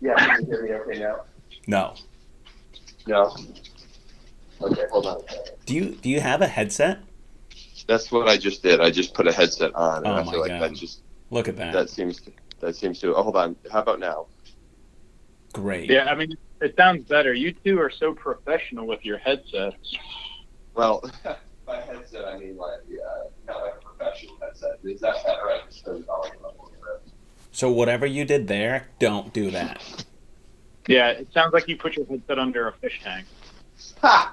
Yeah, can you hear me okay now? No. No. Okay, hold on. Do you do you have a headset? That's what I just did. I just put a headset on, and Oh I my feel like God. that just Look at that. that seems to, that seems to. Oh, hold on. How about now? Great. Yeah, I mean, it sounds better. You two are so professional with your headsets. Well, by headset I mean like uh, not like a professional headset. Is that better? I just turned it on. So whatever you did there, don't do that. Yeah, it sounds like you put your headset under a fish tank. Ha!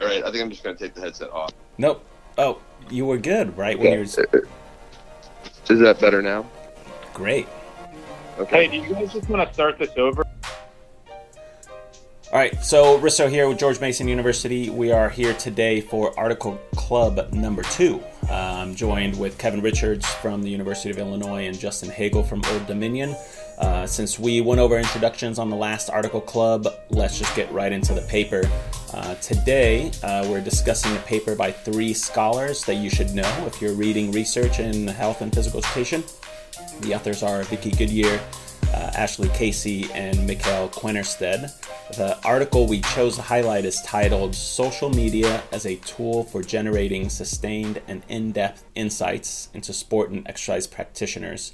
All right, I think I'm just gonna take the headset off. Nope. Oh, you were good, right? When you're Is that better now? great. Okay. Hey, do you guys just want to start this over? All right, so Risto here with George Mason University. We are here today for Article Club number two. I'm joined with Kevin Richards from the University of Illinois and Justin Haegele from Old Dominion. Uh, since we went over introductions on the last Article Club, let's just get right into the paper. Uh, today, uh, we're discussing a paper by three scholars that you should know if you're reading research in health and physical education. The authors are Vicky Goodyear, uh, Ashley Casey, and Mikael Quennerstedt. The article we chose to highlight is titled Social Media as a Tool for Generating Sustained and In Depth Insights into Sport and Exercise Practitioners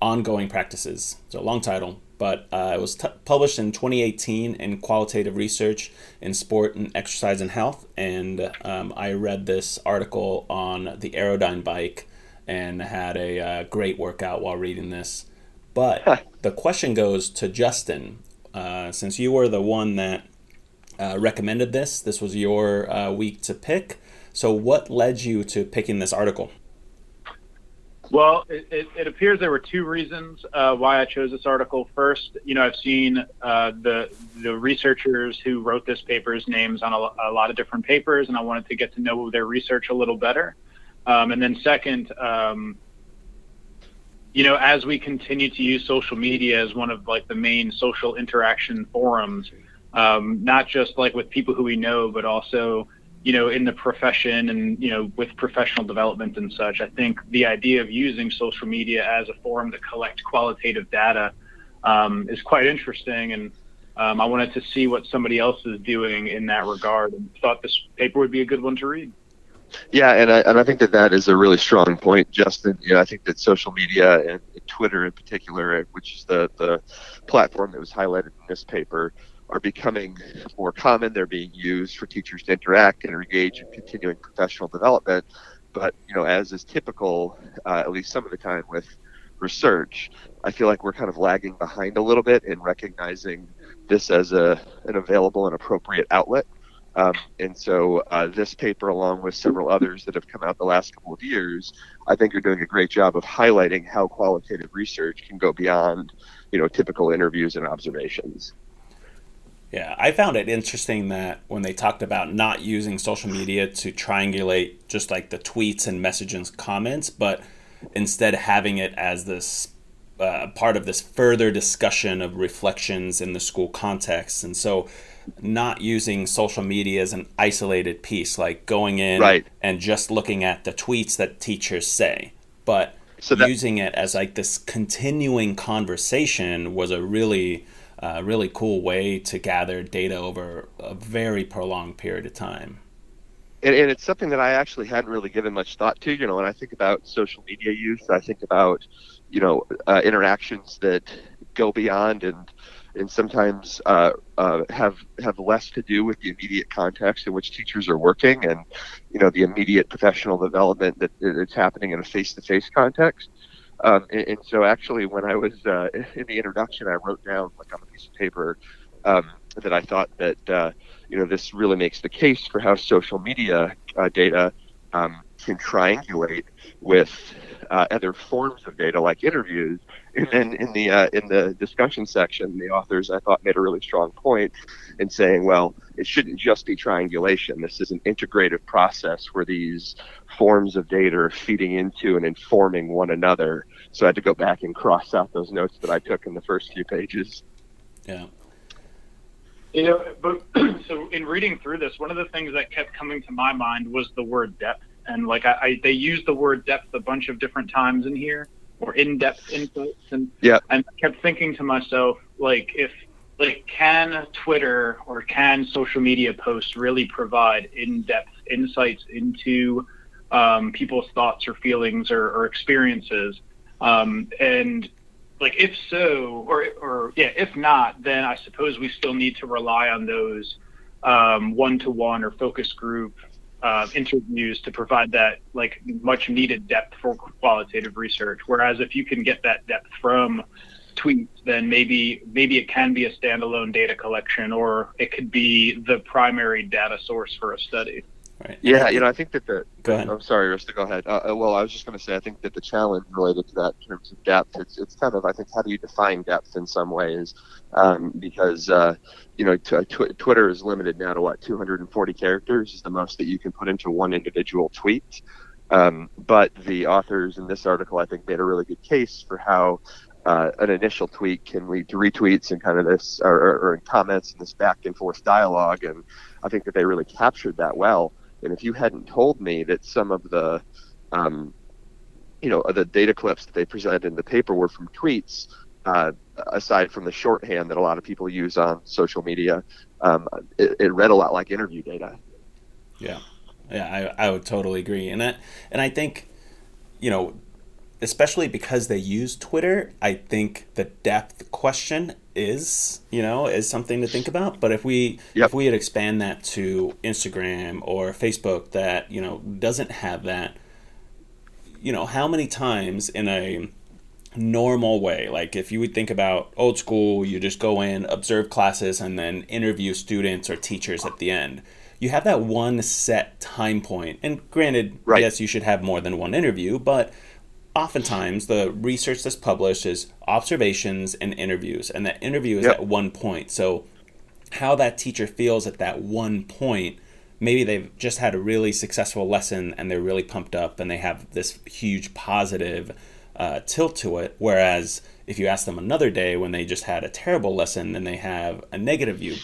Ongoing Practices. It's a long title, but uh, it was t- published in 2018 in Qualitative Research in Sport and Exercise and Health. And um, I read this article on the Airdyne bike and had a uh, great workout while reading this. But the question goes to Justin, uh, since you were the one that uh, recommended this. This was your uh, week to pick. So, what led you to picking this article? Well, it, it, it appears there were two reasons uh, why I chose this article. First, you know, I've seen uh, the the researchers who wrote this paper's names on a, a lot of different papers, and I wanted to get to know their research a little better. Um, and then second, um, you know, as we continue to use social media as one of like the main social interaction forums, um, not just like with people who we know, but also you know, in the profession and, you know, with professional development and such, I think the idea of using social media as a forum to collect qualitative data um, is quite interesting. And um, I wanted to see what somebody else is doing in that regard and thought this paper would be a good one to read. Yeah, and I and I think that that is a really strong point, Justin. You know, I think that social media and, Twitter in particular, which is the the platform that was highlighted in this paper, are becoming more common. They're being used for teachers to interact and engage in continuing professional development. But you know, as is typical, uh, at least some of the time with research, I feel like we're kind of lagging behind a little bit in recognizing this as a an available and appropriate outlet. Um, and so uh, this paper, along with several others that have come out the last couple of years, I think are doing a great job of highlighting how qualitative research can go beyond, you know, typical interviews and observations. Yeah, I found it interesting that when they talked about not using social media to triangulate just like the tweets and messages, comments, but instead having it as this uh, part of this further discussion of reflections in the school context. And so, not using social media as an isolated piece, like going in Right. and just looking at the tweets that teachers say, but So that- using it as like this continuing conversation was a really uh, really cool way to gather data over a very prolonged period of time. and, and it's something that I actually hadn't really given much thought to. You know, when I think about social media use, I think about you know uh, interactions that go beyond and and sometimes uh, uh, have have less to do with the immediate context in which teachers are working, and you know the immediate professional development that that's happening in a face-to-face context. Um, and, and so, actually, when I was uh, in the introduction, I wrote down like on a piece of paper um, that I thought that uh, you know this really makes the case for how social media uh, data um, can triangulate with uh, other forms of data like interviews. And then in the uh, in the discussion section, the authors I thought made a really strong point in saying, well, it shouldn't just be triangulation. This is an integrative process where these forms of data are feeding into and informing one another. So I had to go back and cross out those notes that I took in the first few pages. Yeah. You know, but so in reading through this, one of the things that kept coming to my mind was the word depth, and like I, I they use the word depth a bunch of different times in here. or in-depth insights. And yeah. and I kept thinking to myself, like, if like can Twitter or can social media posts really provide in-depth insights into um, people's thoughts or feelings or, or experiences? Um, and like if so, or or yeah, if not, then I suppose we still need to rely on those um, one-to-one or focus group uh, interviews to provide that like much needed depth for qualitative research. Whereas if you can get that depth from tweets, then maybe maybe it can be a standalone data collection, or it could be the primary data source for a study. Right. Yeah, you know, I think that the. Go ahead. I'm sorry, Risto. Go ahead. Uh, uh well, I was just going to say, I think that the challenge related to that in terms of depth, it's it's kind of, I think, how do you define depth in some ways? Um, because uh, you know, t- tw- Twitter is limited now to what 240 characters is the most that you can put into one individual tweet. Um, but the authors in this article, I think, made a really good case for how uh, an initial tweet can lead to retweets and kind of this, or, or, or comments and this back and forth dialogue. And I think that they really captured that well. And if you hadn't told me that some of the, um, you know, the data clips that they presented in the paper were from tweets, uh, aside from the shorthand that a lot of people use on social media, um, it, it, read a lot like interview data. Yeah, yeah, I, I would totally agree, and that, and I think, you know, especially because they use Twitter, I think the depth question is, you know, is something to think about. But if we yep. if we had expand that to Instagram or Facebook that, you know, doesn't have that, you know, how many times in a normal way, like if you would think about old school, you just go in, observe classes and then interview students or teachers at the end. You have that one set time point. And granted, right. yes, you should have more than one interview, but oftentimes the research that's published is observations and interviews and that interview is yep. at one point. So how that teacher feels at that one point maybe they've just had a really successful lesson and they're really pumped up and they have this huge positive uh, tilt to it. Whereas if you ask them another day when they just had a terrible lesson then they have a negative view.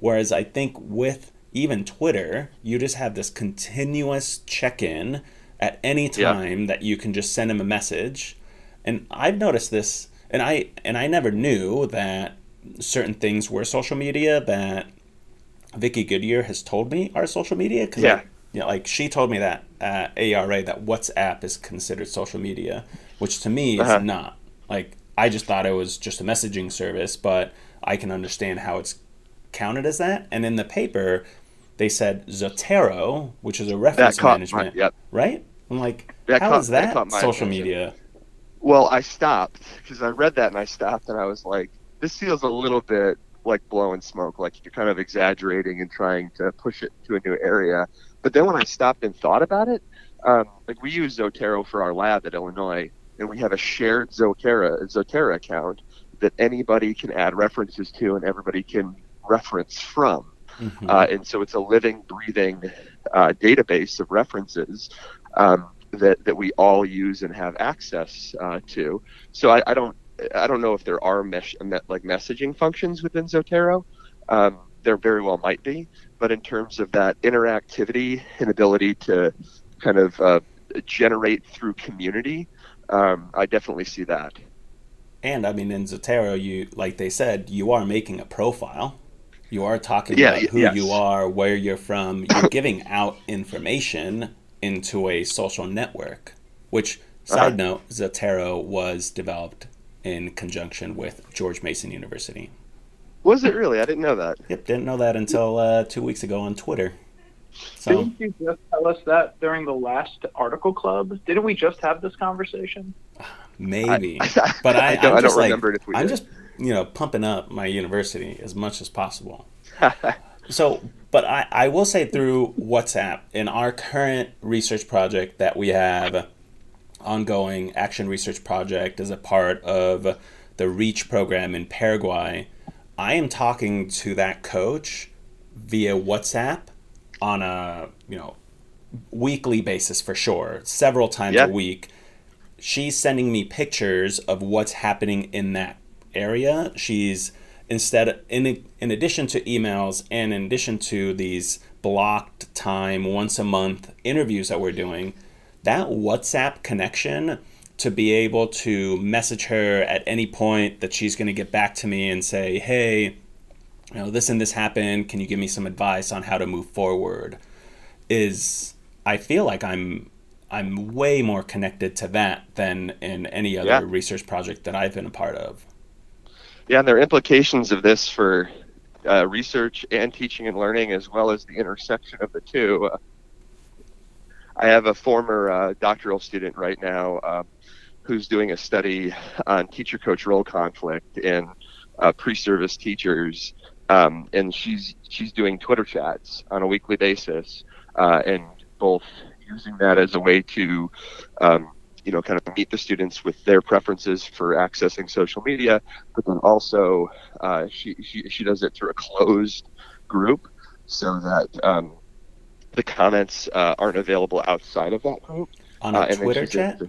Whereas i think with even twitter you just have this continuous check-in at any time yeah. that you can just send him a message. And I've noticed this, and I and I never knew that certain things were social media that Vicky Goodyear has told me are social media. Cause yeah. I, you know, like she told me that at ARA that WhatsApp is considered social media, which to me is uh-huh. not. Like I just thought it was just a messaging service, but I can understand how it's counted as that. And in the paper, they said Zotero, which is a reference management, my, yep. right? I'm like, that how caught, is that, that social media? Well, I stopped because I read that and I stopped and I was like, this feels a little bit like blowing smoke, like you're kind of exaggerating and trying to push it to a new area. But then when I stopped and thought about it, um, like we use Zotero for our lab at Illinois, and we have a shared Zotero Zotero account that anybody can add references to and everybody can reference from. Mm-hmm. Uh, and so it's a living, breathing uh, database of references um, that, that we all use and have access uh, to. So I, I, don't I don't know if there are mesh, like messaging functions within Zotero. Um, there very well might be, but in terms of that interactivity and ability to kind of uh, generate through community, um, I definitely see that. And I mean, in Zotero, you like they said, you are making a profile you are talking yeah, about who yes. you are, where you're from. You're giving out information into a social network, which, side uh-huh. note, Zotero was developed in conjunction with George Mason University. Was it really? I didn't know that. Yep, didn't know that until uh, two weeks ago on Twitter. So, Didn't you just tell us that during the last article club? Didn't we just have this conversation? Maybe, I, but I, I don't, I don't like, remember if we I'm did. just you know pumping up my university as much as possible. so, but I, I will say through WhatsApp in our current research project that we have ongoing action research project as a part of the REACH program in Paraguay, I am talking to that coach via WhatsApp on a you know weekly basis for sure, several times a week. She's sending me pictures of what's happening in that area. She's instead in in addition to emails and in addition to these blocked time once a month interviews that we're doing, that WhatsApp connection to be able to message her at any point that she's going to get back to me and say, hey, you know, this and this happened. Can you give me some advice on how to move forward? Is I feel like I'm I'm way more connected to that than in any other yeah. research project that I've been a part of. Yeah, and there are implications of this for uh, research and teaching and learning, as well as the intersection of the two. Uh, I have a former uh, doctoral student right now um, who's doing a study on teacher coach role conflict in uh, pre-service teachers, um, and she's she's doing Twitter chats on a weekly basis, uh, and both using that as a way to um, you know kind of meet the students with their preferences for accessing social media but then also uh, she, she she does it through a closed group so that um, the comments uh, aren't available outside of that group on a uh, Twitter chat.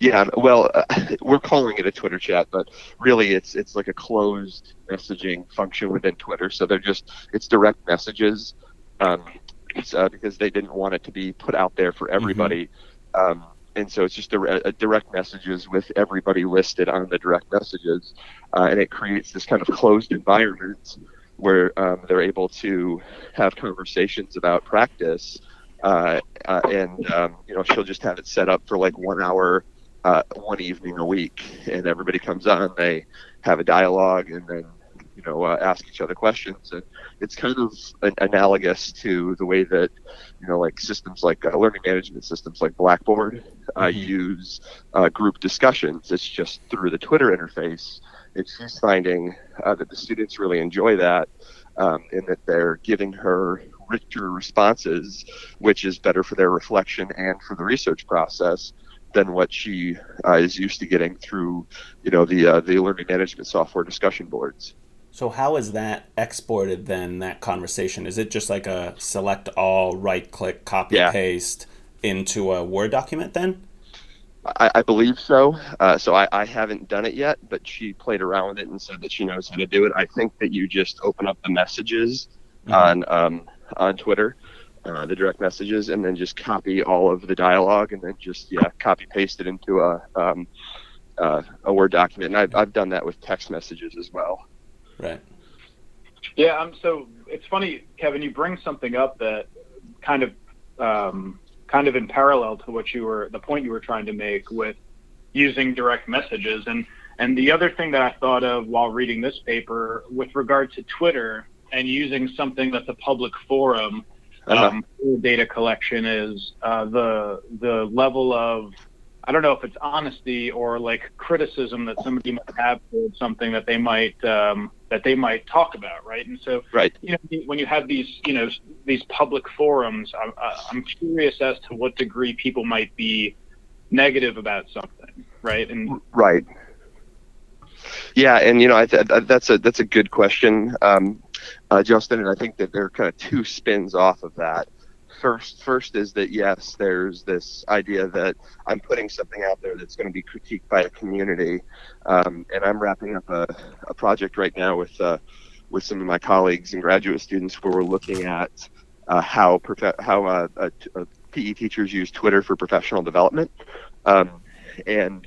Yeah, well, uh, we're calling it a Twitter chat, but really it's it's like a closed messaging function within Twitter. So they're just it's direct messages. Um, uh, because they didn't want it to be put out there for everybody. Mm-hmm. Um, and so it's just a, a, direct messages with everybody listed on the direct messages, uh, and it creates this kind of closed environment where um, they're able to have conversations about practice. Uh, uh, and um, you know, she'll just have it set up for like one hour, uh, one evening a week, and everybody comes on. They have a dialogue, and then you know uh, ask each other questions and it's kind of an, analogous to the way that you know like systems like uh, learning management systems like blackboard uh, mm-hmm. use uh, group discussions it's just through the twitter interface and she's finding uh, that the students really enjoy that um, and that they're giving her richer responses which is better for their reflection and for the research process than what she uh, is used to getting through, you know, the uh, the learning management software discussion boards. So how is that exported then? That conversation is it just like a select all, right click, copy yeah. paste into a Word document then? I, I believe so. Uh, so I, I, haven't done it yet, but she played around with it and said that she knows how to do it. I think that you just open up the messages mm-hmm. on um, on Twitter, uh, the direct messages, and then just copy all of the dialogue, and then just yeah, copy paste it into a um, uh, a Word document. And I've I've done that with text messages as well. Right. Yeah. Um. So it's funny, Kevin. You bring something up that kind of, um, kind of in parallel to what you were, the point you were trying to make with using direct messages, and and the other thing that I thought of while reading this paper with regard to Twitter and using something that's a public forum uh-huh. um, data collection is uh, the the level of I don't know if it's honesty or like criticism that somebody might have towards something that they might um, that they might talk about, right? And so, right. you know, when you have these, you know, these public forums, I'm, I'm curious as to what degree people might be negative about something, right? And right. Yeah, and you know, I th- that's a that's a good question, um, uh, Justin, and I think that there are kind of two spins off of that first first is that yes, there's this idea that I'm putting something out there that's going to be critiqued by a community, um, and I'm wrapping up a, a project right now with uh, with some of my colleagues and graduate students where we're looking at uh, how how uh PE teachers use Twitter for professional development, um, and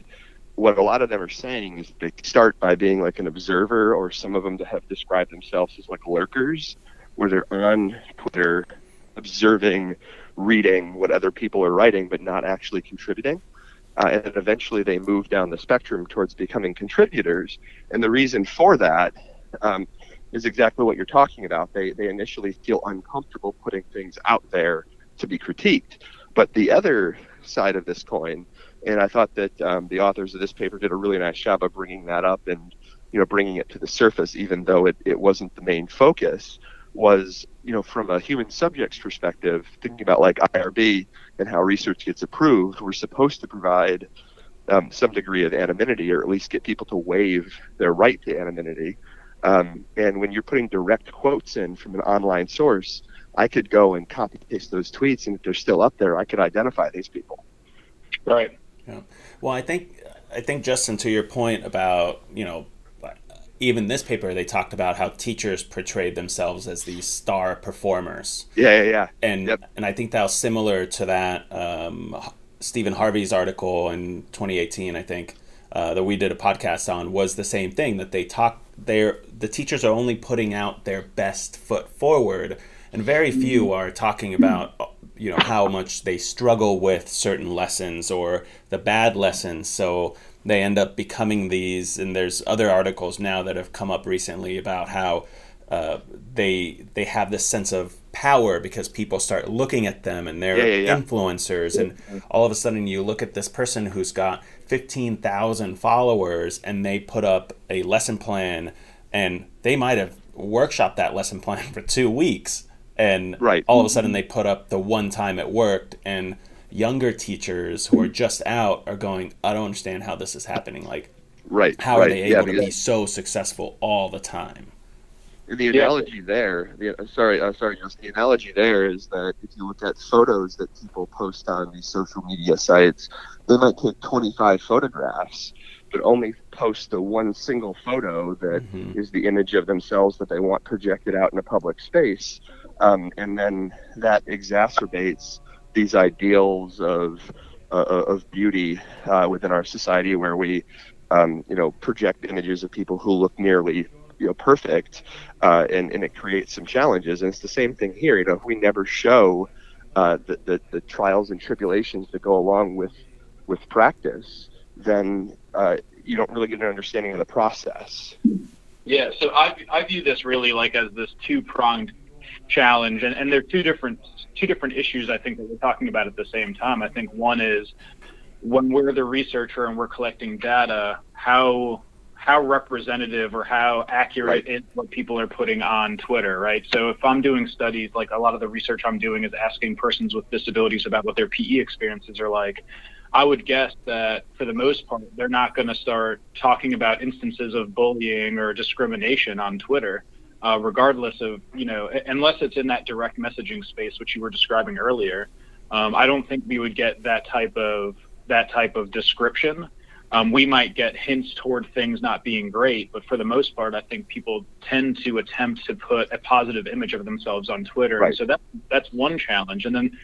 what a lot of them are saying is they start by being like an observer, or some of them have described themselves as like lurkers, where they're on Twitter observing, reading what other people are writing, but not actually contributing. Uh, and eventually they move down the spectrum towards becoming contributors. And the reason for that um, is exactly what you're talking about. They, they initially feel uncomfortable putting things out there to be critiqued. But the other side of this coin, and I thought that um, the authors of this paper did a really nice job of bringing that up and you know bringing it to the surface, even though it, it wasn't the main focus, was, you know, from a human subject's perspective, thinking about like IRB and how research gets approved, we're supposed to provide um, some degree of anonymity or at least get people to waive their right to anonymity. Um, and when you're putting direct quotes in from an online source, I could go and copy paste those tweets, and if they're still up there, I could identify these people. Right. Yeah. Well, I think I think Justin, to your point about you know even this paper they talked about how teachers portrayed themselves as these star performers. Yeah, yeah, yeah. And yep. and I think that was similar to that um, Stephen Harvey's article in 2018, I think, uh, that we did a podcast on was the same thing that they talk. They're the teachers are only putting out their best foot forward, and very few are talking about you know how much they struggle with certain lessons or the bad lessons. So they end up becoming these. And there's other articles now that have come up recently about how uh, they they have this sense of power because people start looking at them and they're yeah, yeah, yeah. influencers and all of a sudden you look at this person who's got 15,000 followers and they put up a lesson plan and they might have workshopped that lesson plan for 2 weeks and right. all of a sudden they put up the one time it worked and younger teachers who are just out are going I don't understand how this is happening like right how right. are they able to be so successful all the time the analogy yeah. there, the, uh, sorry, uh, sorry, just the analogy there is that if you look at photos that people post on these social media sites, they might take 25 photographs, but only post the one single photo that mm-hmm. is the image of themselves that they want projected out in a public space, um, and then that exacerbates these ideals of uh, of beauty uh, within our society, where we, um, you know, project images of people who look nearly you know perfect, uh, and and it creates some challenges. And it's the same thing here. You know, if we never show uh, the, the, the trials and tribulations that go along with with practice, then uh, you don't really get an understanding of the process. Yeah, so I, I view this really like as this two pronged challenge, and, and they're two different two different issues. I think that we're talking about at the same time. I think one is when we're the researcher and we're collecting data, how how representative or how accurate right. is what people are putting on Twitter, right? So if I'm doing studies, like a lot of the research I'm doing is asking persons with disabilities about what their PE experiences are like. I would guess that for the most part, they're not going to start talking about instances of bullying or discrimination on Twitter, uh, regardless of, you know, unless it's in that direct messaging space, which you were describing earlier. Um, I don't think we would get that type of that type of description um, we might get hints toward things not being great, but for the most part, I think people tend to attempt to put a positive image of themselves on Twitter. Right. So that that's one challenge, and then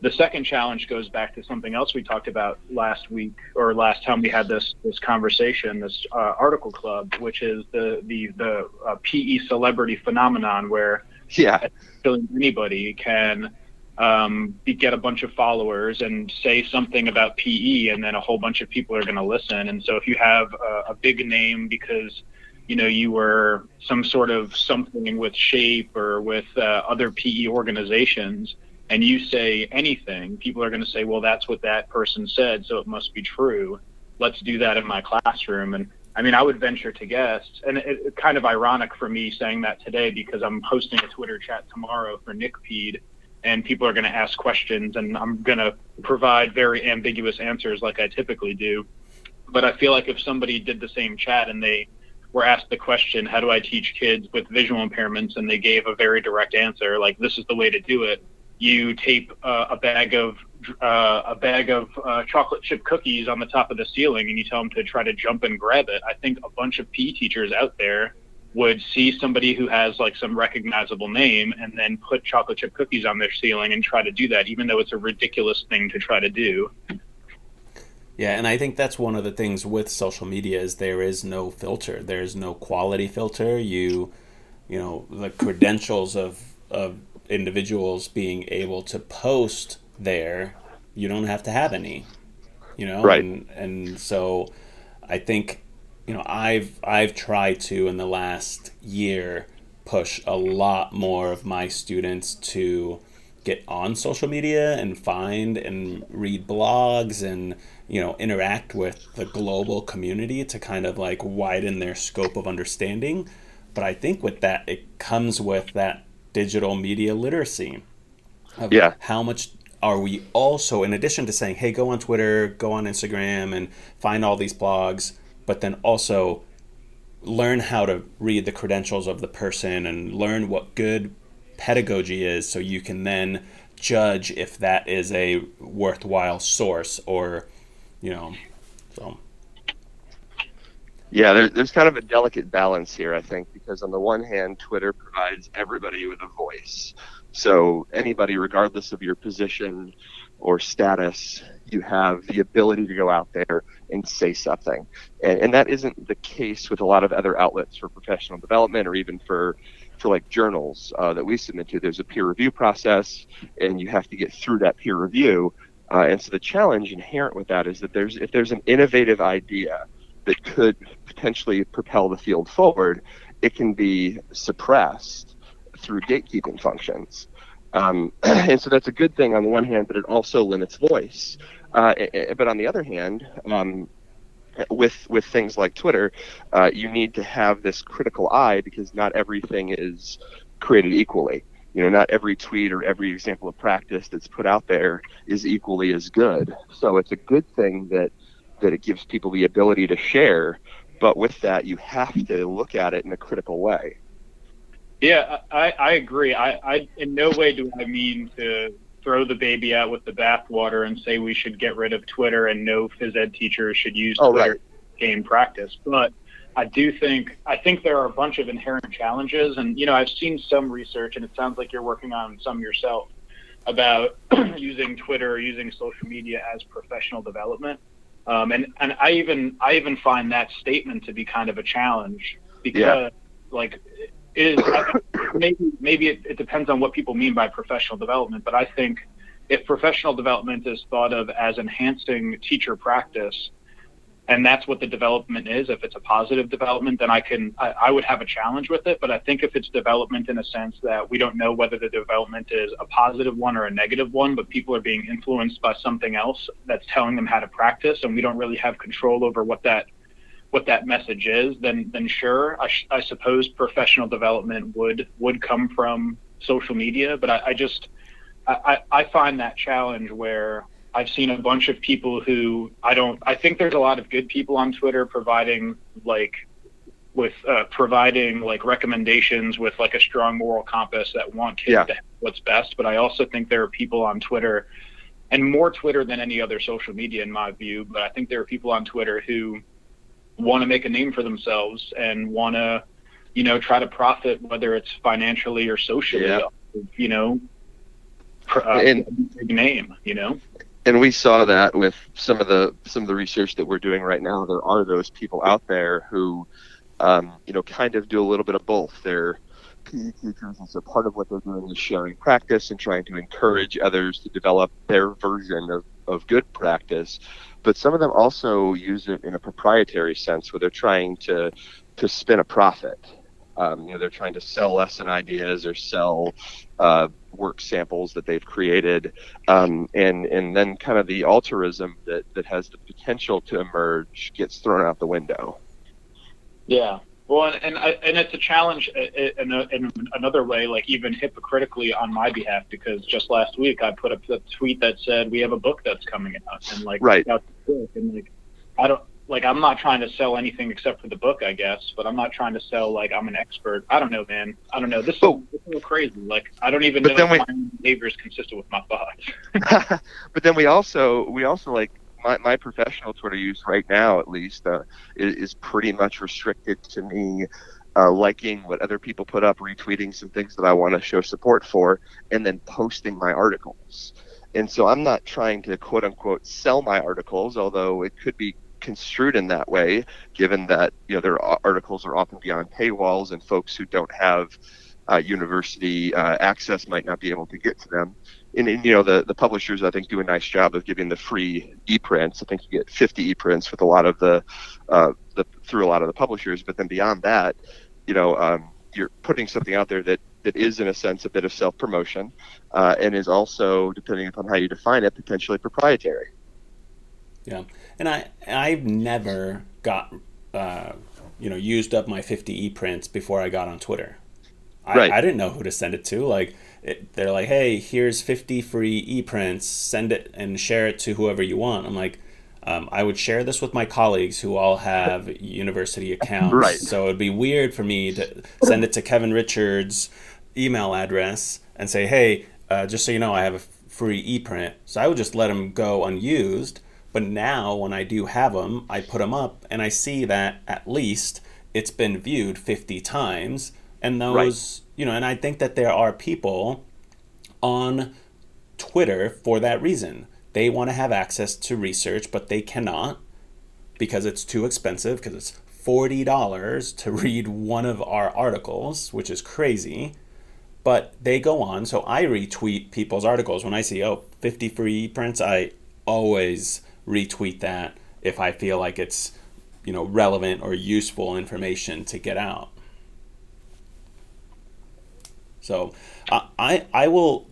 the second challenge goes back to something else we talked about last week or last time we had this this conversation, this uh, article club, which is the the the uh, PE celebrity phenomenon, where yeah, anybody can um, get a bunch of followers and say something about PE, and then a whole bunch of people are going to listen. And so if you have a, a big name because you know you were some sort of something with shape or with uh, other PE organizations, and you say anything, people are going to say, well, that's what that person said, so it must be true. Let's do that in my classroom. And I mean, I would venture to guess, and it, it's kind of ironic for me saying that today because I'm hosting a Twitter chat tomorrow for NCPEID and people are going to ask questions, and I'm going to provide very ambiguous answers like I typically do. But I feel like if somebody did the same chat and they were asked the question, "How do I teach kids with visual impairments?" and they gave a very direct answer, like "This is the way to do it." You tape uh, a bag of uh, a bag of uh, chocolate chip cookies on the top of the ceiling, and you tell them to try to jump and grab it. I think a bunch of PE teachers out there would see somebody who has like some recognizable name and then put chocolate chip cookies on their ceiling and try to do that, even though it's a ridiculous thing to try to do. Yeah, and I think that's one of the things with social media is there is no filter. There's no quality filter. You, you know, the credentials of of individuals being able to post there, you don't have to have any. You know, right? And, and so, I think you know I've I've tried to in the last year push a lot more of my students to get on social media and find and read blogs and you know interact with the global community to kind of like widen their scope of understanding but i think with that it comes with that digital media literacy yeah. how much are we also in addition to saying hey go on twitter go on instagram and find all these blogs but then also learn how to read the credentials of the person and learn what good pedagogy is so you can then judge if that is a worthwhile source or you know so yeah there, there's kind of a delicate balance here i think because on the one hand twitter provides everybody with a voice so anybody regardless of your position or status, you have the ability to go out there and say something. And, and that isn't the case with a lot of other outlets for professional development or even for for like journals uh, that we submit to. There's a peer review process, and you have to get through that peer review. Uh, and so the challenge inherent with that is that there's if there's an innovative idea that could potentially propel the field forward, it can be suppressed through gatekeeping functions. Um, and so that's a good thing on the one hand, but it also limits voice. Uh, but on the other hand, um, with with things like Twitter, uh, you need to have this critical eye because not everything is created equally. You know, not every tweet or every example of practice that's put out there is equally as good. So it's a good thing that that it gives people the ability to share, but with that, you have to look at it in a critical way. Yeah, I, I agree. I, I in no way do I mean to throw the baby out with the bathwater and say we should get rid of Twitter and no phys ed teachers should use oh, Twitter right. game practice. But I do think I think there are a bunch of inherent challenges, and you know I've seen some research, and it sounds like you're working on some yourself about using Twitter, or using social media as professional development. Um, and and I even I even find that statement to be kind of a challenge because yeah. like is maybe maybe it, it depends on what people mean by professional development, but I think if professional development is thought of as enhancing teacher practice, and that's what the development is, if it's a positive development, then I can I, I would have a challenge with it. But I think if it's development in a sense that we don't know whether the development is a positive one or a negative one, but people are being influenced by something else that's telling them how to practice, and we don't really have control over what that what that message is, then then sure, I, I suppose professional development would would come from social media. But I, I just I, I find that challenge where I've seen a bunch of people who I don't. I think there's a lot of good people on Twitter providing like with uh, providing like recommendations with like a strong moral compass that want kids yeah. to have what's best. But I also think there are people on Twitter, and more Twitter than any other social media in my view. But I think there are people on Twitter who want to make a name for themselves and want to, you know, try to profit, whether it's financially or socially, yeah. you know, uh, and, big name, you know. And we saw that with some of the some of the research that we're doing right now. There are those people out there who, um, you know, kind of do a little bit of both. They're PE teachers, and so part of what they're doing is sharing practice and trying to encourage others to develop their version of, of good practice but some of them also use it in a proprietary sense where they're trying to to spin a profit. Um, you know, they're trying to sell lesson ideas or sell uh, work samples that they've created, um, and and then kind of the altruism that that has the potential to emerge gets thrown out the window. Yeah, well, and and, I, and it's a challenge in, a, in, another way, like even hypocritically on my behalf, because just last week I put up a tweet that said we have a book that's coming out, and like right, out the book, and like I don't like I'm not trying to sell anything except for the book, I guess, but I'm not trying to sell like I'm an expert. I don't know, man. I don't know. This, oh. is, this is crazy. Like I don't even know if we, my behavior is consistent with my thoughts. but then we also we also like my, my professional Twitter use right now, at least, uh, is, is, pretty much restricted to me uh, liking what other people put up, retweeting some things that I want to show support for, and then posting my articles. And so I'm not trying to quote unquote sell my articles, although it could be construed in that way, given that you know their articles are often beyond paywalls, and folks who don't have uh, university uh, access might not be able to get to them and, and, you know the the publishers I think do a nice job of giving the free e-prints. I think you get 50 e-prints with a lot of the, uh, the through a lot of the publishers. But then beyond that, you know, um, you're putting something out there that that is in a sense a bit of self promotion, uh, and is also depending upon how you define it potentially proprietary. Yeah, and I I've never got uh, you know used up my 50 e-prints before I got on Twitter. I, right. I didn't know who to send it to. Like it, they're like, hey, here's 50 free e-prints. Send it and share it to whoever you want. I'm like, um, I would share this with my colleagues who all have university accounts. Right. So it'd be weird for me to send it to Kevin Richards' email address and say, hey, uh, just so you know, I have a free e-print. So I would just let them go unused. But now, when I do have them, I put them up and I see that at least it's been viewed 50 times and those right. you know and i think that there are people on Twitter for that reason. They want to have access to research, but they cannot because it's too expensive, because it's $40 to read one of our articles, which is crazy. But they go on, so I retweet people's articles. When I see, oh, 50 free prints, I always retweet that if I feel like it's, you know, relevant or useful information to get out. So uh, I I will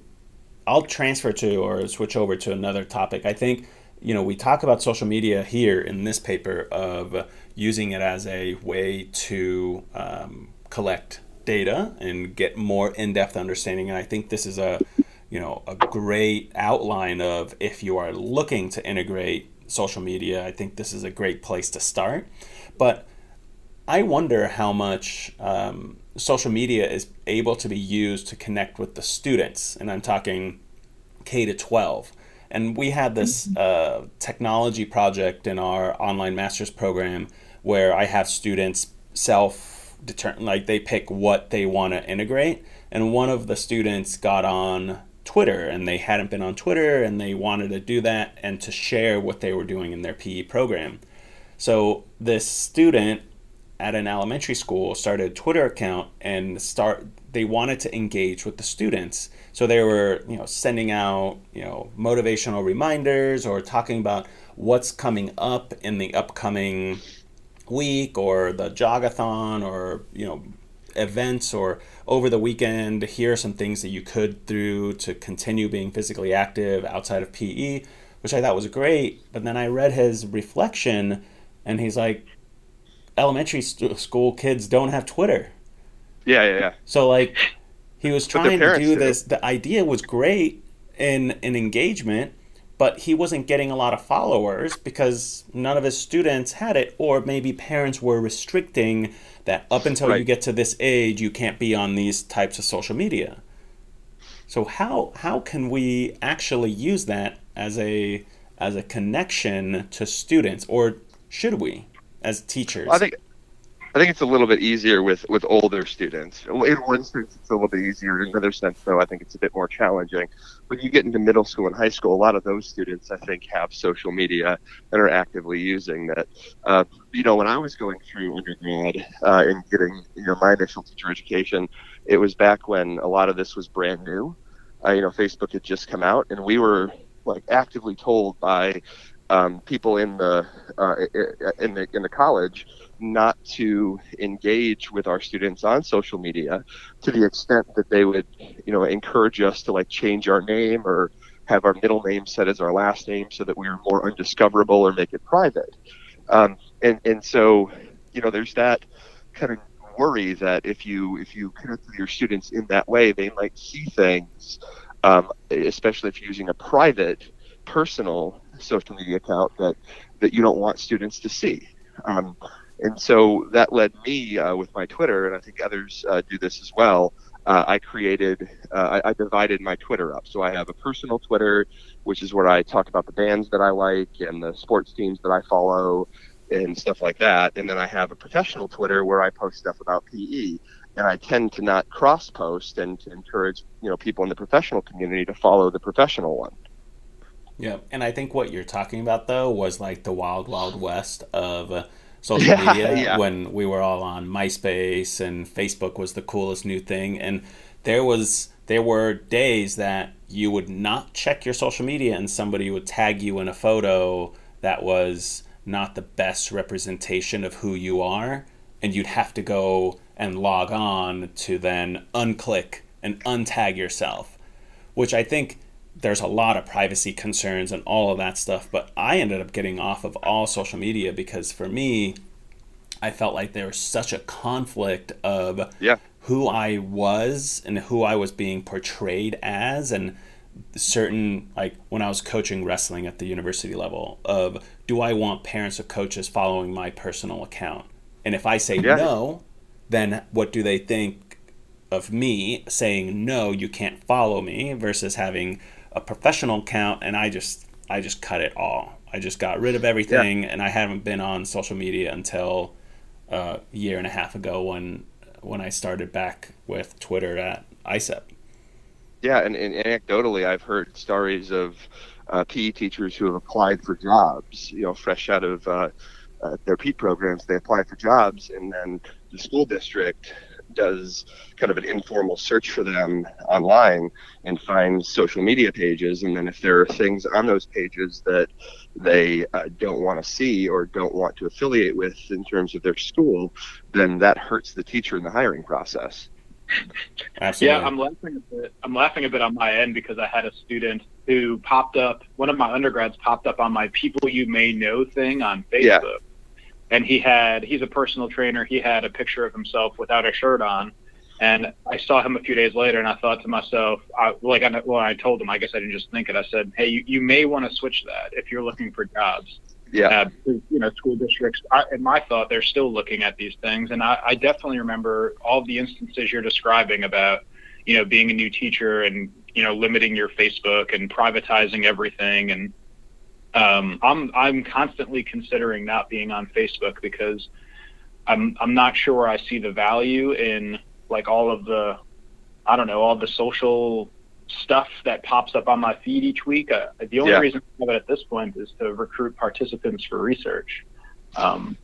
I'll transfer to or switch over to another topic. I think you know we talk about social media here in this paper of using it as a way to um, collect data and get more in-depth understanding. And I think this is a you know a great outline of if you are looking to integrate social media. I think this is a great place to start. But I wonder how much um, social media is able to be used to connect with the students, and I'm talking K to 12. And we had this mm-hmm. uh, technology project in our online master's program where I have students self determine, like they pick what they want to integrate. And one of the students got on Twitter and they hadn't been on Twitter and they wanted to do that and to share what they were doing in their PE program. So this student at an elementary school started a Twitter account and start they wanted to engage with the students. So they were, you know, sending out, you know, motivational reminders or talking about what's coming up in the upcoming week or the jogathon or, you know, events or over the weekend here are some things that you could do to continue being physically active outside of PE, which I thought was great. But then I read his reflection and he's like, elementary st- school kids don't have Twitter. Yeah, yeah, yeah. So like he was trying to do this. The idea was great in in engagement, but he wasn't getting a lot of followers because none of his students had it, or maybe parents were restricting that up until right. you get to this age, you can't be on these types of social media. So how how can we actually use that as a as a connection to students, or should we? as teachers? I think I think it's a little bit easier with with older students. In one sense, it's a little bit easier. In another sense, though, I think it's a bit more challenging. When you get into middle school and high school, a lot of those students, I think, have social media and are actively using that. Uh, you know, when I was going through undergrad uh, and getting you know my initial teacher education, it was back when a lot of this was brand new. Uh, you know, Facebook had just come out, and we were like actively told by um, people in the uh, in the in the college not to engage with our students on social media to the extent that they would you know encourage us to like change our name or have our middle name set as our last name so that we are more undiscoverable or make it private. Um, and and so you know there's that kind of worry that if you if you connect with your students in that way they might see things um, especially if you're using a private personal social media account that that you don't want students to see. Um, and so that led me uh, with my Twitter, and I think others uh, do this as well. Uh, I created, uh, I, I, divided my Twitter up. So I have a personal Twitter, which is where I talk about the bands that I like and the sports teams that I follow and stuff like that. And then I have a professional Twitter where I post stuff about PE. And I tend to not cross post and to encourage, you know, people in the professional community to follow the professional one. Yeah, and I think what you're talking about though was like the wild, wild west of uh, social yeah, media yeah. when we were all on MySpace and Facebook was the coolest new thing, and there was there were days that you would not check your social media and somebody would tag you in a photo that was not the best representation of who you are, and you'd have to go and log on to then unclick and untag yourself, which I think there's a lot of privacy concerns and all of that stuff. But I ended up getting off of all social media because for me, I felt like there was such a conflict of yeah. who I was and who I was being portrayed as, and certain like when I was coaching wrestling at the university level of do I want parents or coaches following my personal account? And if I say yeah. no, then what do they think of me saying no, you can't follow me versus having a professional account, and I just I just cut it all. I just got rid of everything, yeah. and I haven't been on social media until uh, a year and a half ago when when I started back with Twitter at AIESEP. Yeah, and, and anecdotally, I've heard stories of uh, PE teachers who have applied for jobs, you know, fresh out of uh, uh, their PE programs. They apply for jobs, and then the school district does kind of an informal search for them online and finds social media pages. And then if there are things on those pages that they uh, don't want to see or don't want to affiliate with in terms of their school, then that hurts the teacher in the hiring process. Absolutely. Yeah, I'm laughing a bit. I'm laughing a bit on my end because I had a student who popped up. One of my undergrads popped up on my "People You May Know" thing on Facebook, yeah. And he had he's a personal trainer. He had a picture of himself without a shirt on, and I saw him a few days later, and I thought to myself, I, like I, well, I told him, I guess I didn't just think it. I said, hey, you, you may want to switch that if you're looking for jobs. Yeah. Uh, you know, school districts. I, in my thought, they're still looking at these things, and I, I definitely remember all the instances you're describing about, you know, being a new teacher and you know limiting your Facebook and privatizing everything. And um, I'm I'm constantly considering not being on Facebook because I'm I'm not sure I see the value in like all of the, I don't know, all the social stuff that pops up on my feed each week. Uh, the only yeah. reason I have it at this point is to recruit participants for research, um,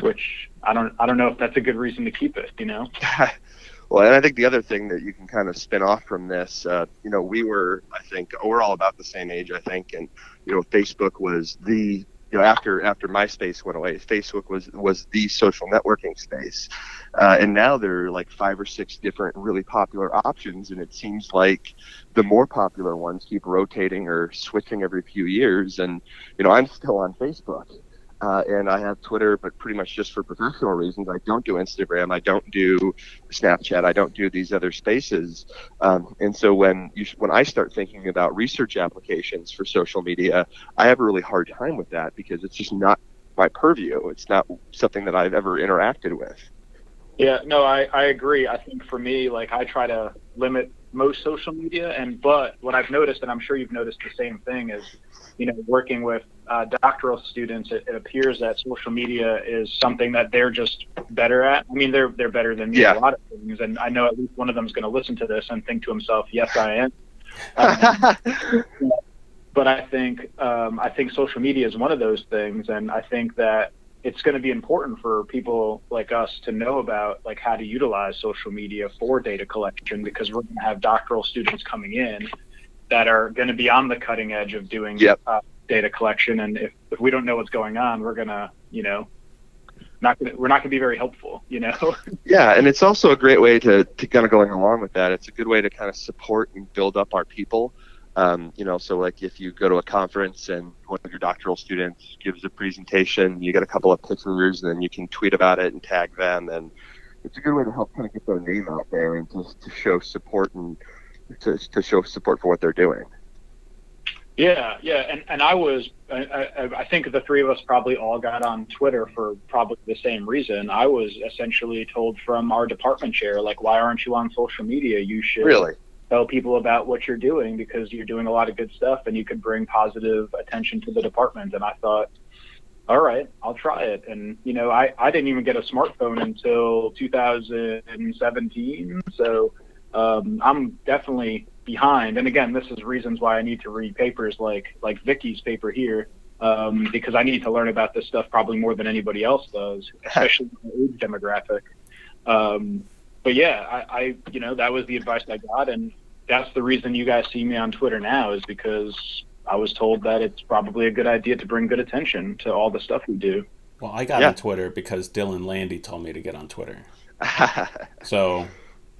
which I don't I don't know if that's a good reason to keep it. You know. well, and I think the other thing that you can kind of spin off from this, uh, you know, we were I think we're all about the same age I think, and you know, Facebook was the you know, after after MySpace went away, Facebook was was the social networking space, uh, and now there are like five or six different really popular options, and it seems like the more popular ones keep rotating or switching every few years. And you know, I'm still on Facebook, uh, and I have Twitter, but pretty much just for professional reasons. I don't do Instagram. I don't do Snapchat. I don't do these other spaces. Um, and so when you when I start thinking about research applications for social media, I have a really hard time with that because it's just not my purview. It's not something that I've ever interacted with. Yeah, no, I, I agree. I think for me, like I try to limit most social media, and but what I've noticed, and I'm sure you've noticed the same thing, is you know working with uh, doctoral students, it, it, appears that social media is something that they're just better at. I mean, they're they're better than me yeah. at a lot of things, and I know at least one of them is going to listen to this and think to himself, "Yes, I am." Um, but I think um, I think social media is one of those things, and I think that it's going to be important for people like us to know about like how to utilize social media for data collection because we're going to have doctoral students coming in that are going to be on the cutting edge of doing yep. uh, data collection. And if, if we don't know what's going on, we're to, you know, not gonna, we're not to be very helpful, you know? yeah. And it's also a great way to, to kind of going along with that. It's a good way to kind of support and build up our people. Um, you know, so like if you go to a conference and one of your doctoral students gives a presentation, you get a couple of pictures and then you can tweet about it and tag them. And it's a good way to help kind of get their name out there and just to show support and to, to show support for what they're doing. Yeah, yeah, and and I was, I, I, I think the three of us probably all got on Twitter for probably the same reason. I was essentially told from our department chair, like, why aren't you on social media? You should really tell people about what you're doing because you're doing a lot of good stuff and you could bring positive attention to the department. And I thought, all right, I'll try it. And you know, I I didn't even get a smartphone until 2017, so um, I'm definitely behind. And again, this is reasons why I need to read papers like like Vicky's paper here, um, because I need to learn about this stuff probably more than anybody else does, especially the age demographic. Um, but yeah, I, I you know that was the advice I got, and that's the reason you guys see me on Twitter now is because I was told that it's probably a good idea to bring good attention to all the stuff we do. Well, I got yeah. on Twitter because Dillon Landi told me to get on Twitter. so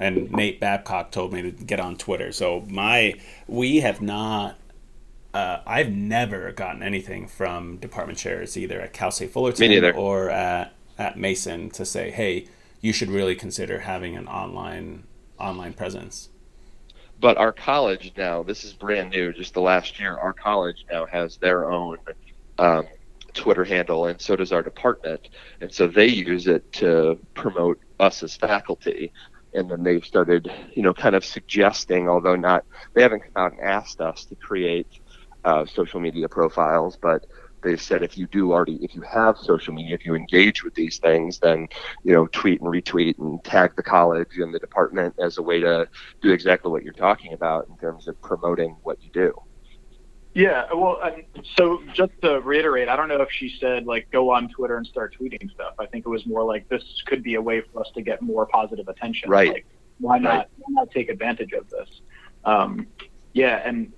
and Nate Babcock told me to get on Twitter. So my we have not. Uh, I've never gotten anything from department chairs either at Cal State Fullerton or at, at Mason to say, "Hey, you should really consider having an online online presence." But our college now, this is brand new, just the last year. Our college now has their own um, Twitter handle, and so does our department, and so they use it to promote us as faculty and then they've started, you know, kind of suggesting, although not, they haven't come out and asked us to create uh, social media profiles, but they've said if you do already, if you have social media, if you engage with these things, then you know tweet and retweet and tag the college and the department as a way to do exactly what you're talking about in terms of promoting what you do. Yeah, well, so just to reiterate, I don't know if she said like go on Twitter and start tweeting stuff. I think it was more like this could be a way for us to get more positive attention. Right. Like, why not? Right. Why not take advantage of this? Um, yeah, and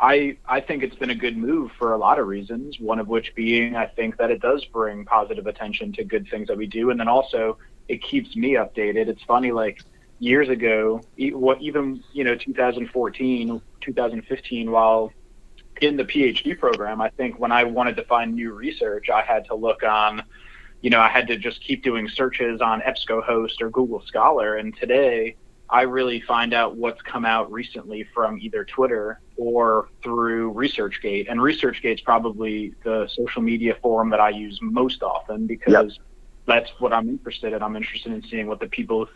I I think it's been a good move for a lot of reasons. One of which being I think that it does bring positive attention to good things that we do, and then also it keeps me updated. It's funny, like years ago, what even you know 2014, 2015, while in the PhD program, I think when I wanted to find new research, I had to look on, you know, I had to just keep doing searches on EBSCOhost or Google Scholar. And today, I really find out what's come out recently from either Twitter or through ResearchGate. And ResearchGate's probably the social media forum that I use most often because yep. that's what I'm interested in. I'm interested in seeing what the people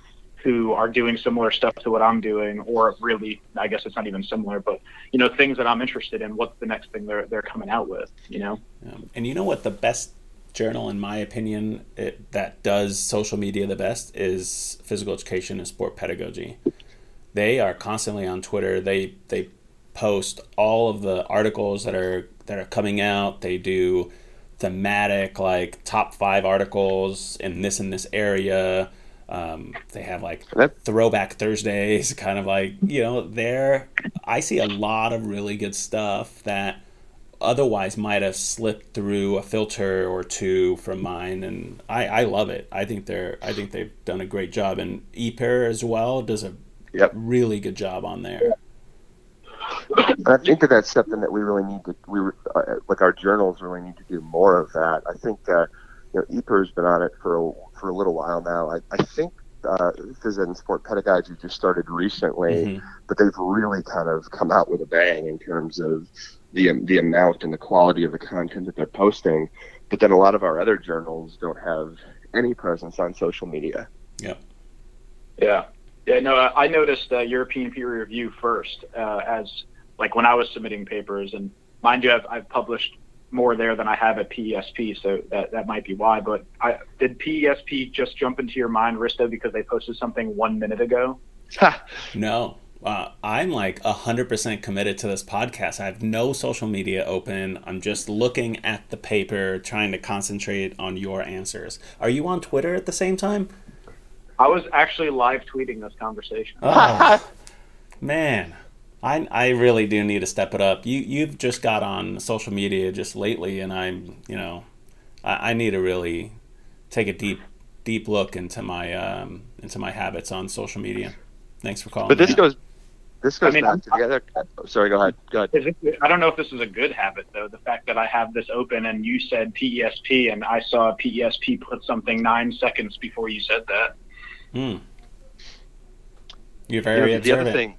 who are doing similar stuff to what I'm doing, or really, I guess it's not even similar, but you know, things that I'm interested in. What's the next thing they're they're coming out with? You know. Yeah. And you know what the best journal, in my opinion, it, that does social media the best is physical education and sport pedagogy. They are constantly on Twitter. They they post all of the articles that are that are coming out. They do thematic like top five articles in this in this area um, they have like throwback Thursdays, kind of like you know. There, I see a lot of really good stuff that otherwise might have slipped through a filter or two from mine, and I, I love it. I think they're I think they've done a great job, and EPER as well does a yep. really good job on there. I think that that's something that we really need to we uh, like our journals really need to do more of that. I think uh, you know EPER's been on it for a for a little while now. I, I think uh, Phys Ed and Sport Pedagogy just started recently, mm-hmm. but they've really kind of come out with a bang in terms of the the amount and the quality of the content that they're posting. But then a lot of our other journals don't have any presence on social media. Yep. Yeah. Yeah. No, I noticed uh, European peer review first uh, as like when I was submitting papers, and mind you, I've, I've published more there than I have at PESP, so that, that might be why. But I, did PESP just jump into your mind, Risto, because they posted something one minute ago? no. Uh, I'm like 100% committed to this podcast. I have no social media open. I'm just looking at the paper, trying to concentrate on your answers. Are you on Twitter at the same time? I was actually live tweeting this conversation. Oh, man. I I really do need to step it up. You you've just got on social media just lately, and I'm you know, I, I need to really take a deep deep look into my um, into my habits on social media. Thanks for calling. But this goes this goes I mean, back to the other. Oh, sorry, go ahead. Go ahead. I don't know if this is a good habit though. The fact that I have this open and you said PESP and I saw PESP put something nine seconds before you said that. Hmm. You're very you know, the other thing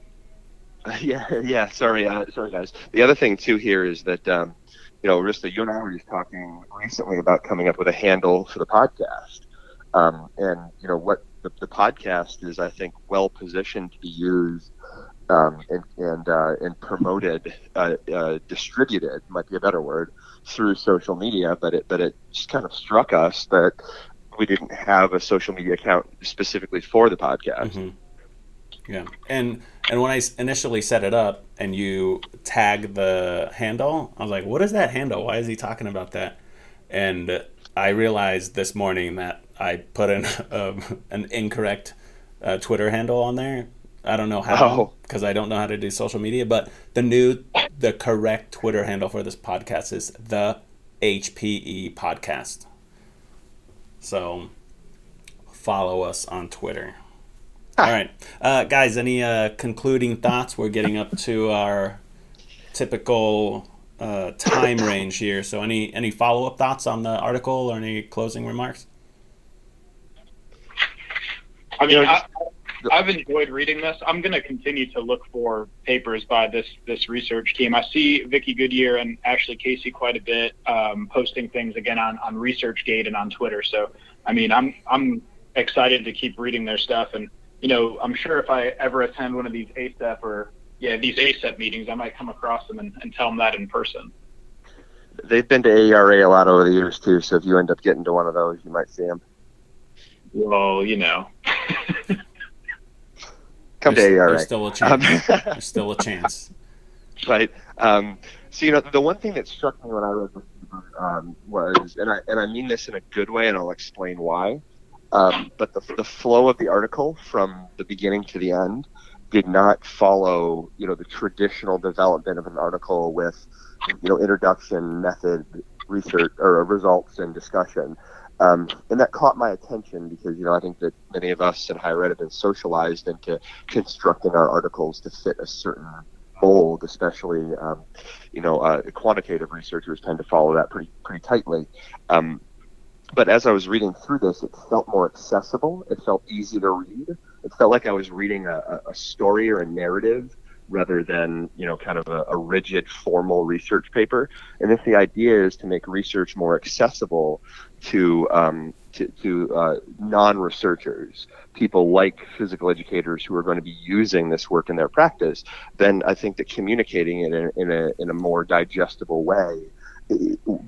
Yeah, yeah. Sorry, uh, sorry, guys. The other thing too here is that um, you know, Risto, you and I were just talking recently about coming up with a handle for the podcast, um, and you know what the, the podcast is, I think, well positioned to be used um, and and uh, and promoted, uh, uh, distributed might be a better word through social media. But it but it just kind of struck us that we didn't have a social media account specifically for the podcast. Mm-hmm. Yeah, and and when I initially set it up and you tag the handle, I was like, "What is that handle? Why is he talking about that?" And I realized this morning that I put in um, an incorrect uh, Twitter handle on there. I don't know how because oh. I don't know how to do social media, but the new, the correct Twitter handle for this podcast is the HPE podcast. So follow us on Twitter. All right, uh, guys. Any uh, concluding thoughts? We're getting up to our typical uh, time range here. So, any any follow up thoughts on the article or any closing remarks? I mean, I, have enjoyed reading this. I'm going to continue to look for papers by this this research team. I see Vicky Goodyear and Ashley Casey quite a bit um, posting things again on on ResearchGate and on Twitter. So, I mean, I'm I'm excited to keep reading their stuff and you know, I'm sure if I ever attend one of these AIESEP or yeah these AIESEP meetings, I might come across them and, and tell them that in person. they've been to AERA a lot over the years too. So if you end up getting to one of those, you might see them. Well, you know. Come there's, to AERA. There's still a chance. Um, there's still a chance. right. Um, so you know, the one thing that struck me when I read this um, was, and I and I mean this in a good way, and I'll explain why. Um, but the the flow of the article from the beginning to the end did not follow, you know, the traditional development of an article with, you know, introduction, method, research, or results and discussion. Um, and that caught my attention because, you know, I think that many of us in higher ed have been socialized into constructing our articles to fit a certain mold, especially, um, you know, uh, quantitative researchers tend to follow that pretty, pretty tightly. Um, but as I was reading through this, it felt more accessible. It felt easy to read. It felt like I was reading a, a story or a narrative rather than you know kind of a, a, rigid formal research paper. And if the idea is to make research more accessible to um, to, to uh, non-researchers, people like physical educators who are going to be using this work in their practice, then I think that communicating it in, in a in a more digestible way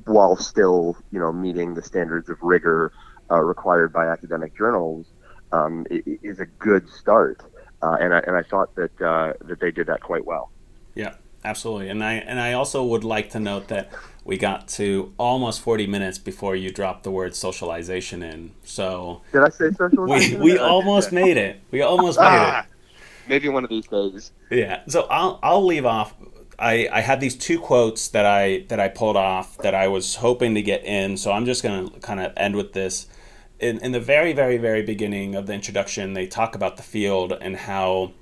while still, you know, meeting the standards of rigor uh, required by academic journals, um, is a good start. Uh, and I and I thought that uh, that they did that quite well. Yeah, absolutely. And I and I also would like to note that we got to almost 40 minutes before you dropped the word socialization in. So did I say socialization? We we almost made it. We almost made ah, it. Maybe one of these days. Yeah. So I'll I'll leave off I, I had these two quotes that I that I pulled off that I was hoping to get in. So I'm just going to kind of end with this. In, in the very very very beginning of the introduction, they talk about the field and how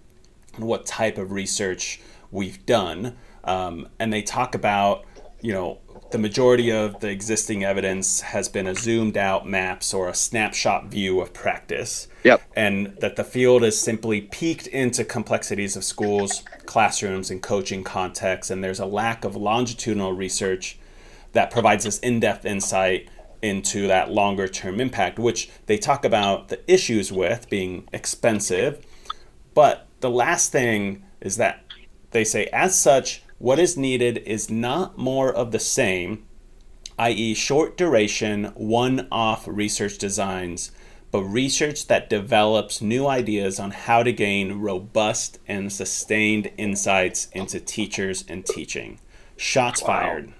and what type of research we've done, um, and they talk about you know the majority of the existing evidence has been a zoomed out maps or a snapshot view of practice. Yep. And that the field is simply peeked into complexities of schools, classrooms, and coaching contexts. And there's a lack of longitudinal research that provides us in depth insight into that longer term impact, which they talk about the issues with being expensive. But the last thing is that they say, as such, what is needed is not more of the same, i.e., short duration, one off research designs, but research that develops new ideas on how to gain robust and sustained insights into teachers and teaching. Shots wow. fired.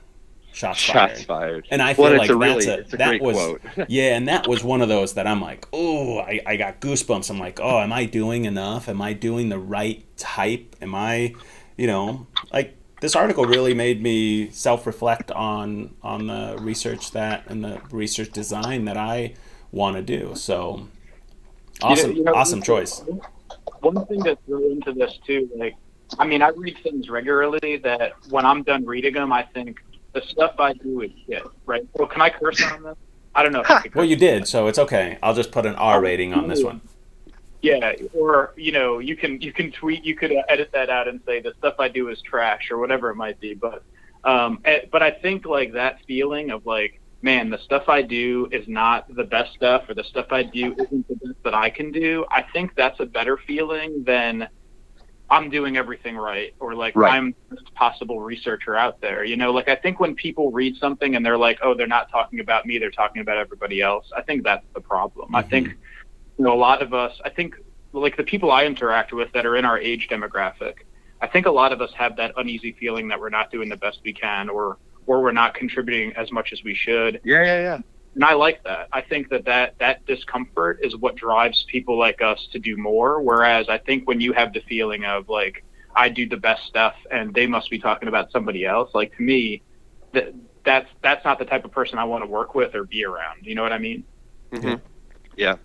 Shots, Shots fired. fired. And I feel well, like a that's really, a, a that was yeah, and that was one of those that I'm like, oh, I, I got goosebumps. I'm like, oh, am I doing enough? Am I doing the right type? Am I, you know, like this article really made me self-reflect on on the research that and the research design that I want to do. So awesome, you know, you know, awesome choice. One thing that threw into this too, like I mean, I read things regularly that when I'm done reading them, I think the stuff I do is shit, right? Well, can I curse on this? I don't know. well, you did, so it's okay. I'll just put an R rating on this one. Yeah, or you know, you can you can tweet, you could edit that out and say the stuff I do is trash or whatever it might be. But um, eh, but I think like that feeling of like, man, the stuff I do is not the best stuff, or the stuff I do isn't the best that I can do. I think that's a better feeling than I'm doing everything right, or like right. I'm the best possible researcher out there. You know, like I think when people read something and they're like, oh, they're not talking about me, they're talking about everybody else. I think that's the problem. Mm-hmm. I think you know, a lot of us, I think, like the people I interact with that are in our age demographic, I think a lot of us have that uneasy feeling that we're not doing the best we can, or or we're not contributing as much as we should. Yeah, yeah, yeah. And I like that. I think that that that discomfort is what drives people like us to do more. Whereas I think when you have the feeling of like I do the best stuff and they must be talking about somebody else, like to me, that that's that's not the type of person I want to work with or be around. You know what I mean? Mm-hmm. Yeah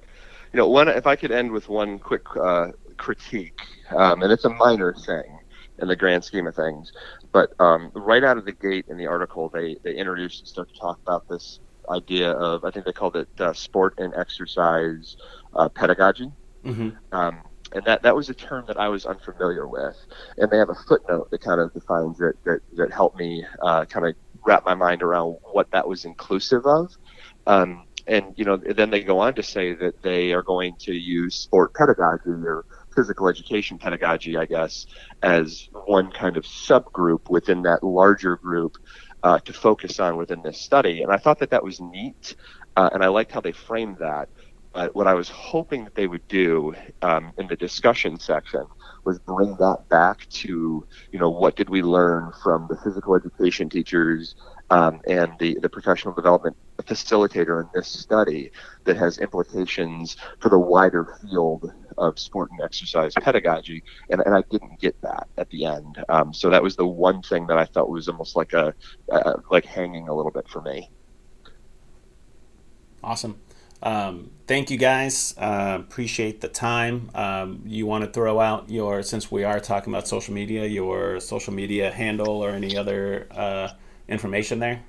you know, one if I could end with one quick uh, critique, um, and it's a minor thing in the grand scheme of things, but um, right out of the gate in the article, they they introduced and start to talk about this idea of I think they called it uh, sport and exercise uh, pedagogy. Mm-hmm. Um, and that, that was a term that I was unfamiliar with. And they have a footnote that kind of defines it that, that helped me uh, kind of wrap my mind around what that was inclusive of. Um, and you know then they go on to say that they are going to use sport pedagogy or physical education pedagogy i guess as one kind of subgroup within that larger group uh, to focus on within this study. And I thought that that was neat, uh, and I liked how they framed that. But what I was hoping that they would do um, in the discussion section was bring that back to, you know, what did we learn from the physical education teachers um, and the, the professional development facilitator in this study that has implications for the wider field of sport and exercise pedagogy. And, and I didn't get that at the end. Um, so that was the one thing that I felt was almost like a, uh, like hanging a little bit for me. Awesome. Um, thank you guys. Uh, appreciate the time. Um, you want to throw out your, since we are talking about social media, your social media handle or any other uh, information there?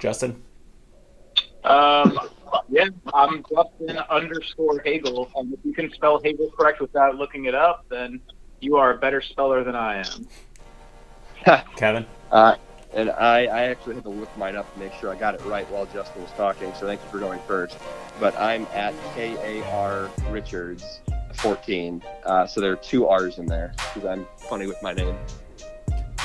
Justin? Um, yeah, I'm Justin underscore Haegele. And if you can spell Haegele correct without looking it up, then you are a better speller than I am. Kevin? Uh, and I, I actually had to look mine up to make sure I got it right while Justin was talking, so thank you for going first. But I'm at K A R Richards 14. Uh, so there are two R's in there because I'm funny with my name.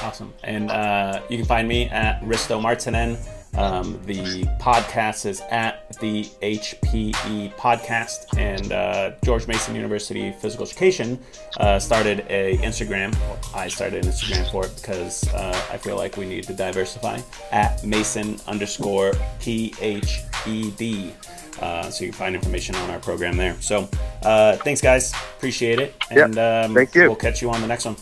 Awesome. And uh, you can find me at Risto Marttinen. Um, the podcast is at the HPE podcast, and uh, George Mason University Physical Education uh, started a Instagram. I started an Instagram for it because uh, I feel like we need to diversify at Mason underscore PHED. Uh, so you can find information on our program there. So uh, thanks, guys. Appreciate it. And yep. um, thank you. We'll catch you on the next one.